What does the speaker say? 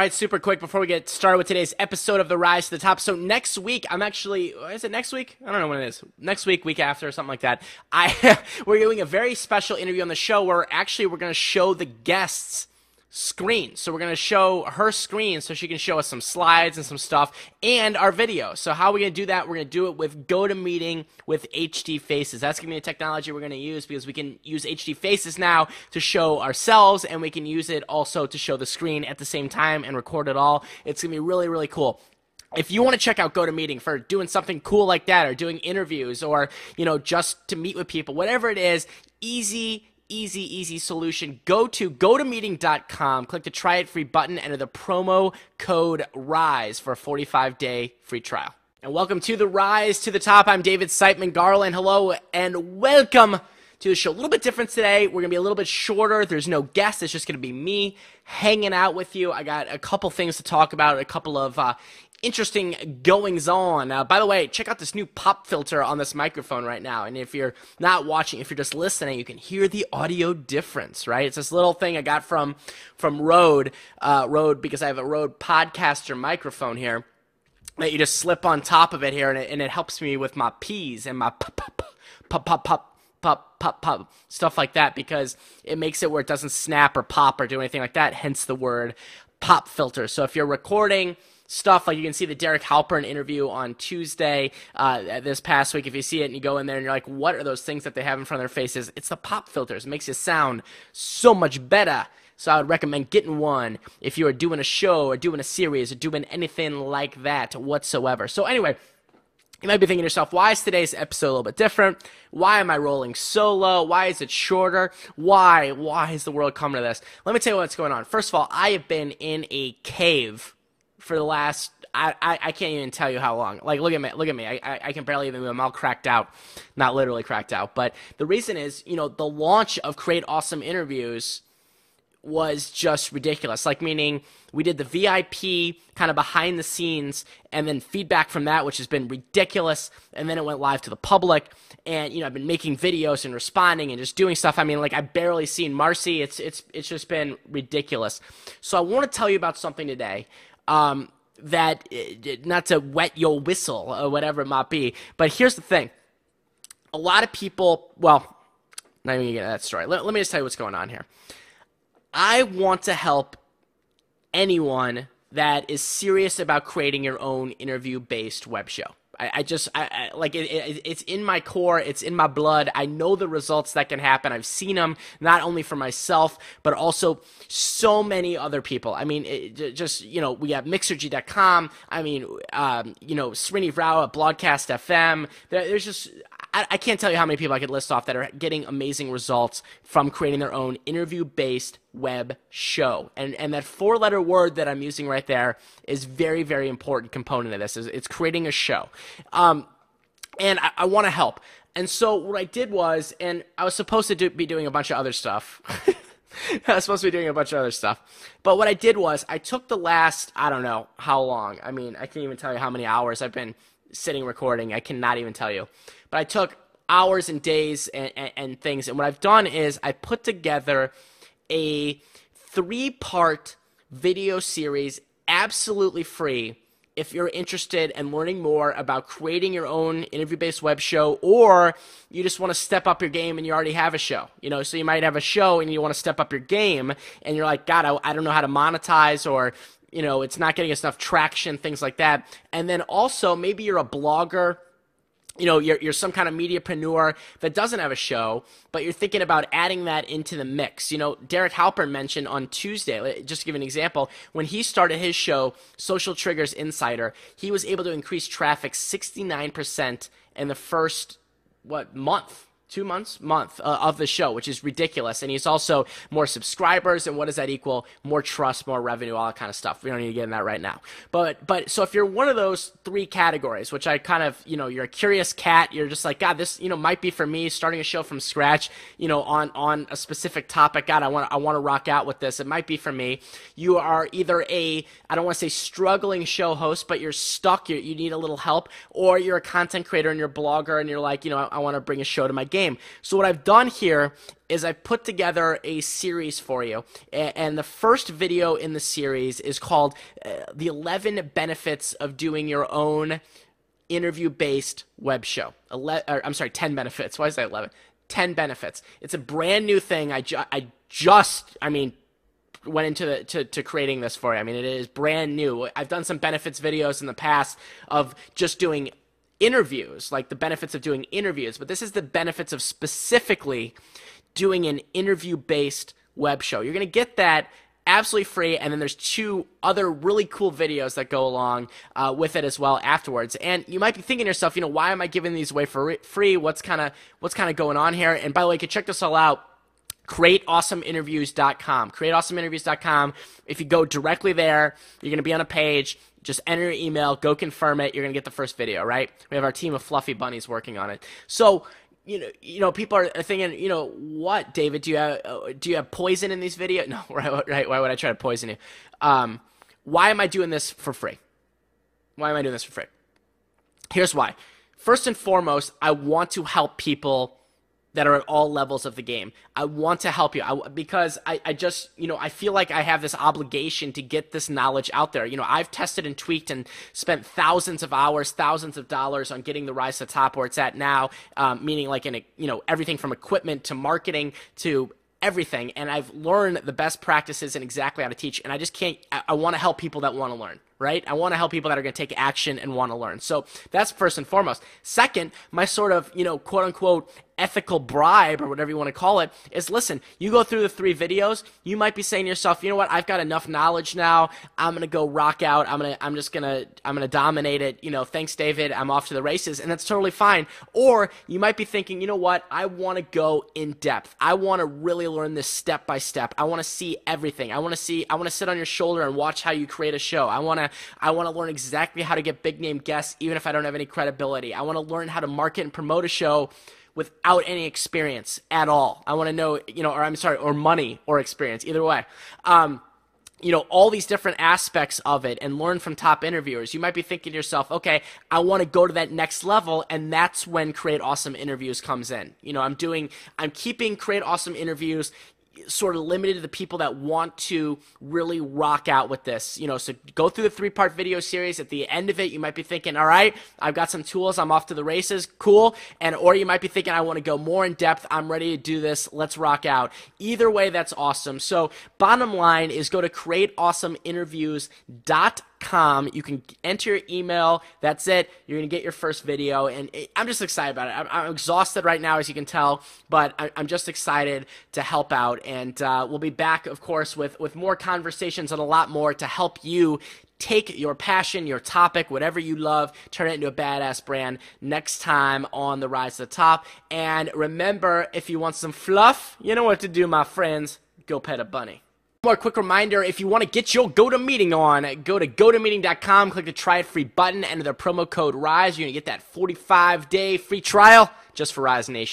All right, super quick before we get started with today's episode of The Rise to the Top. So next week, I'm actually is it next week? I don't know when it is. Next week, week after, something like that. I we're doing a very special interview on the show where actually we're going to show the guests screen. So we're going to show her screen so she can show us some slides and some stuff and our video. So how are we going to do that? We're going to do it with GoToMeeting with HD Faces. That's going to be the technology we're going to use because we can use HD Faces now to show ourselves and we can use it also to show the screen at the same time and record it all. It's going to be really, really cool if you want to check out GoToMeeting for doing something cool like that or doing interviews or you know just to meet with people whatever it is easy easy, easy solution. Go to gotomeeting.com, click the try it free button, enter the promo code RISE for a 45 day free trial. And welcome to the Rise to the Top. I'm David Siteman Garland. Hello and welcome to the show. A little bit different today. We're going to be a little bit shorter. There's no guest. It's just going to be me hanging out with you. I got a couple things to talk about, a couple of uh, interesting goings on. Uh, by the way, check out this new pop filter on this microphone right now. And if you're not watching, if you're just listening, you can hear the audio difference, right? It's this little thing I got from from Rode, uh, Rode because I have a Rode podcaster microphone here that you just slip on top of it here, and it, and it helps me with my P's and my pop pop pop pop pop pop, pop, pop, stuff like that because it makes it where it doesn't snap or pop or do anything like that, hence the word pop filter. So if you're recording stuff. Like you can see the Derek Halpern interview on Tuesday uh, this past week. If you see it and you go in there and you're like, what are those things that they have in front of their faces? It's the pop filters. It makes you sound so much better. So I would recommend getting one if you are doing a show or doing a series or doing anything like that whatsoever. So anyway, you might be thinking to yourself, why is today's episode a little bit different? Why am I rolling solo? Why is it shorter? Why? Why is the world coming to this? Let me tell you what's going on. First of all, I have been in a cave for the last I, I, I, can't even tell you how long. Like, look at me, look at me. I, I, I, can barely even move. I'm all cracked out, not literally cracked out. But the reason is, you know, the launch of Create Awesome Interviews was just ridiculous. Like, meaning we did the VIP kind of behind the scenes, and then feedback from that, which has been ridiculous. And then it went live to the public, and you know, I've been making videos and responding and just doing stuff. I mean, like I've barely seen Marcy. It's it's it's just been ridiculous. So I want to tell you about something today um, that not to wet your whistle or whatever it might be. But here's the thing: a lot of people, well, not even gonna get that story. Let, let me just tell you what's going on here. I want to help anyone that is serious about creating your own interview-based web show. I, I just I, I like it, it, It's in my core. It's in my blood. I know the results that can happen. I've seen them not only for myself but also so many other people. I mean, it, just you know, we have Mixergy.com. I mean, um, you know, Srini Rao at Blogcast FM. There, there's just I, I can't tell you how many people I could list off that are getting amazing results from creating their own interview based web show. And, and that four letter word that I'm using right there is very, very important component of this. is It's creating a show. Um, and I, I want to help. And so what I did was, and I was supposed to do, be doing a bunch of other stuff. I was supposed to be doing a bunch of other stuff. But what I did was, I took the last, I don't know how long. I mean, I can't even tell you how many hours I've been sitting recording. I cannot even tell you. But I took hours and days and, and, and things. And what I've done is I put together a three part video series absolutely free if you're interested in learning more about creating your own interview based web show or you just want to step up your game and you already have a show you know so you might have a show and you want to step up your game and you're like god i, I don't know how to monetize or you know it's not getting enough traction things like that and then also maybe you're a blogger you know, you're, you're some kind of mediapreneur that doesn't have a show, but you're thinking about adding that into the mix. You know, Derek Halpern mentioned on Tuesday, just to give an example, when he started his show, Social Triggers Insider, he was able to increase traffic 69% in the first, what, month two months month uh, of the show which is ridiculous. And he's also more subscribers and what does that equal? More trust more revenue all that kind of stuff. We don't need to get in that right now. But but so if you're one of those three categories which i kind of you know you're a curious cat you're just like god this you know might be for me starting a show from scratch you know on on a specific topic. God i want i want to rock out with this. It might be for me. You are either a i don't want to say struggling show host but you're stuck you you need a little help or you're a content creator and you're a blogger and you're like you know i, I want to bring a show to my game game. So what I've done here is I put together a series for you. And the first video in the series is called uh, The 11 Benefits of Doing Your Own Interview Based Web Show. Ele- or, I'm sorry, 10 benefits. Why is that 11? 10 benefits. It's a brand new thing. I, ju- I just, I mean, went into the, to, to creating this for you. I mean, it is brand new. I've done some benefits videos in the past of just doing interviews, like the benefits of doing interviews, but this is the benefits of specifically doing an interview based web show. You're going to get that absolutely free and then there's two other really cool videos that go along uh, with it as well afterwards. And you might be thinking to yourself you know why am i giving these away for free? What's kind of what's kind of going on here? And by the way you can check this all out createawesomeinterviews.com. Createawesomeinterviews.com. If you go directly there, you're going to be on a page. Just enter your email, go confirm it. You're going to get the first video, right? We have our team of fluffy bunnies working on it. So, you know, you know, people are thinking, you know, what, David? Do you have uh, do you have poison in these videos? No, right, right. Why would I try to poison you? Um, why am I doing this for free? Why am I doing this for free? Here's why. First and foremost, I want to help people that are at all levels of the game. I want to help you I, because I, I just, you know, I feel like I have this obligation to get this knowledge out there. You know, I've tested and tweaked and spent thousands of hours, thousands of dollars on getting the rise to the top where it's at now, um, meaning like in, a, you know, everything from equipment to marketing to everything. And I've learned the best practices and exactly how to teach. And I just can't, I, I want to help people that want to learn right? I want to help people that are going to take action and want to learn. So that's first and foremost. Second, my sort of, you know, quote unquote ethical bribe or whatever you want to call it is listen, you go through the three videos, you might be saying to yourself, you know what, I've got enough knowledge now. I'm going to go rock out. I'm to, I'm just going to, I'm to dominate it. You know, thanks, David. I'm off to the races. And that's totally fine. Or you might be thinking, you know what, I want to go in depth. I want to really learn this step by step. I want to see everything. I want to see, I want to sit on your shoulder and watch how you create a show. I want I want to learn exactly how to get big name guests, even if I don't have any credibility. I want to learn how to market and promote a show without any experience at all. I want to know, you know, or I'm sorry, or money or experience, either way. Um, you know, all these different aspects of it and learn from top interviewers. You might be thinking to yourself, okay, I want to go to that next level. And that's when Create Awesome Interviews comes in. You know, I'm doing, I'm keeping Create Awesome Interviews sort of limited to the people that want to really rock out with this. You know, so go through the three part video series. At the end of it, you might be thinking, all right, I've got some tools. I'm off to the races. Cool. And, or you might be thinking, I want to go more in depth. I'm ready to do this. Let's rock out. Either way, that's awesome. So bottom line is go to createawesomeinterviews.com com. You can enter your email. That's it. You're going to get your first video. And I'm just excited about it. I'm, I'm exhausted right now, as you can tell, but I, am just excited to help out. And uh, we'll be back, of course, with, with more conversations and a lot more to help you take your passion, your topic, whatever you love, turn it into a badass brand next time on the Rise to the Top. And remember, if you want some fluff, you know what to do, my friends. Go pet a bunny. One more quick reminder, if you want to get your GoToMeeting on, go to gotomeeting.com, click the try it free button, enter the promo code RISE. You're going to get that 45 day free trial just for Rise Nation.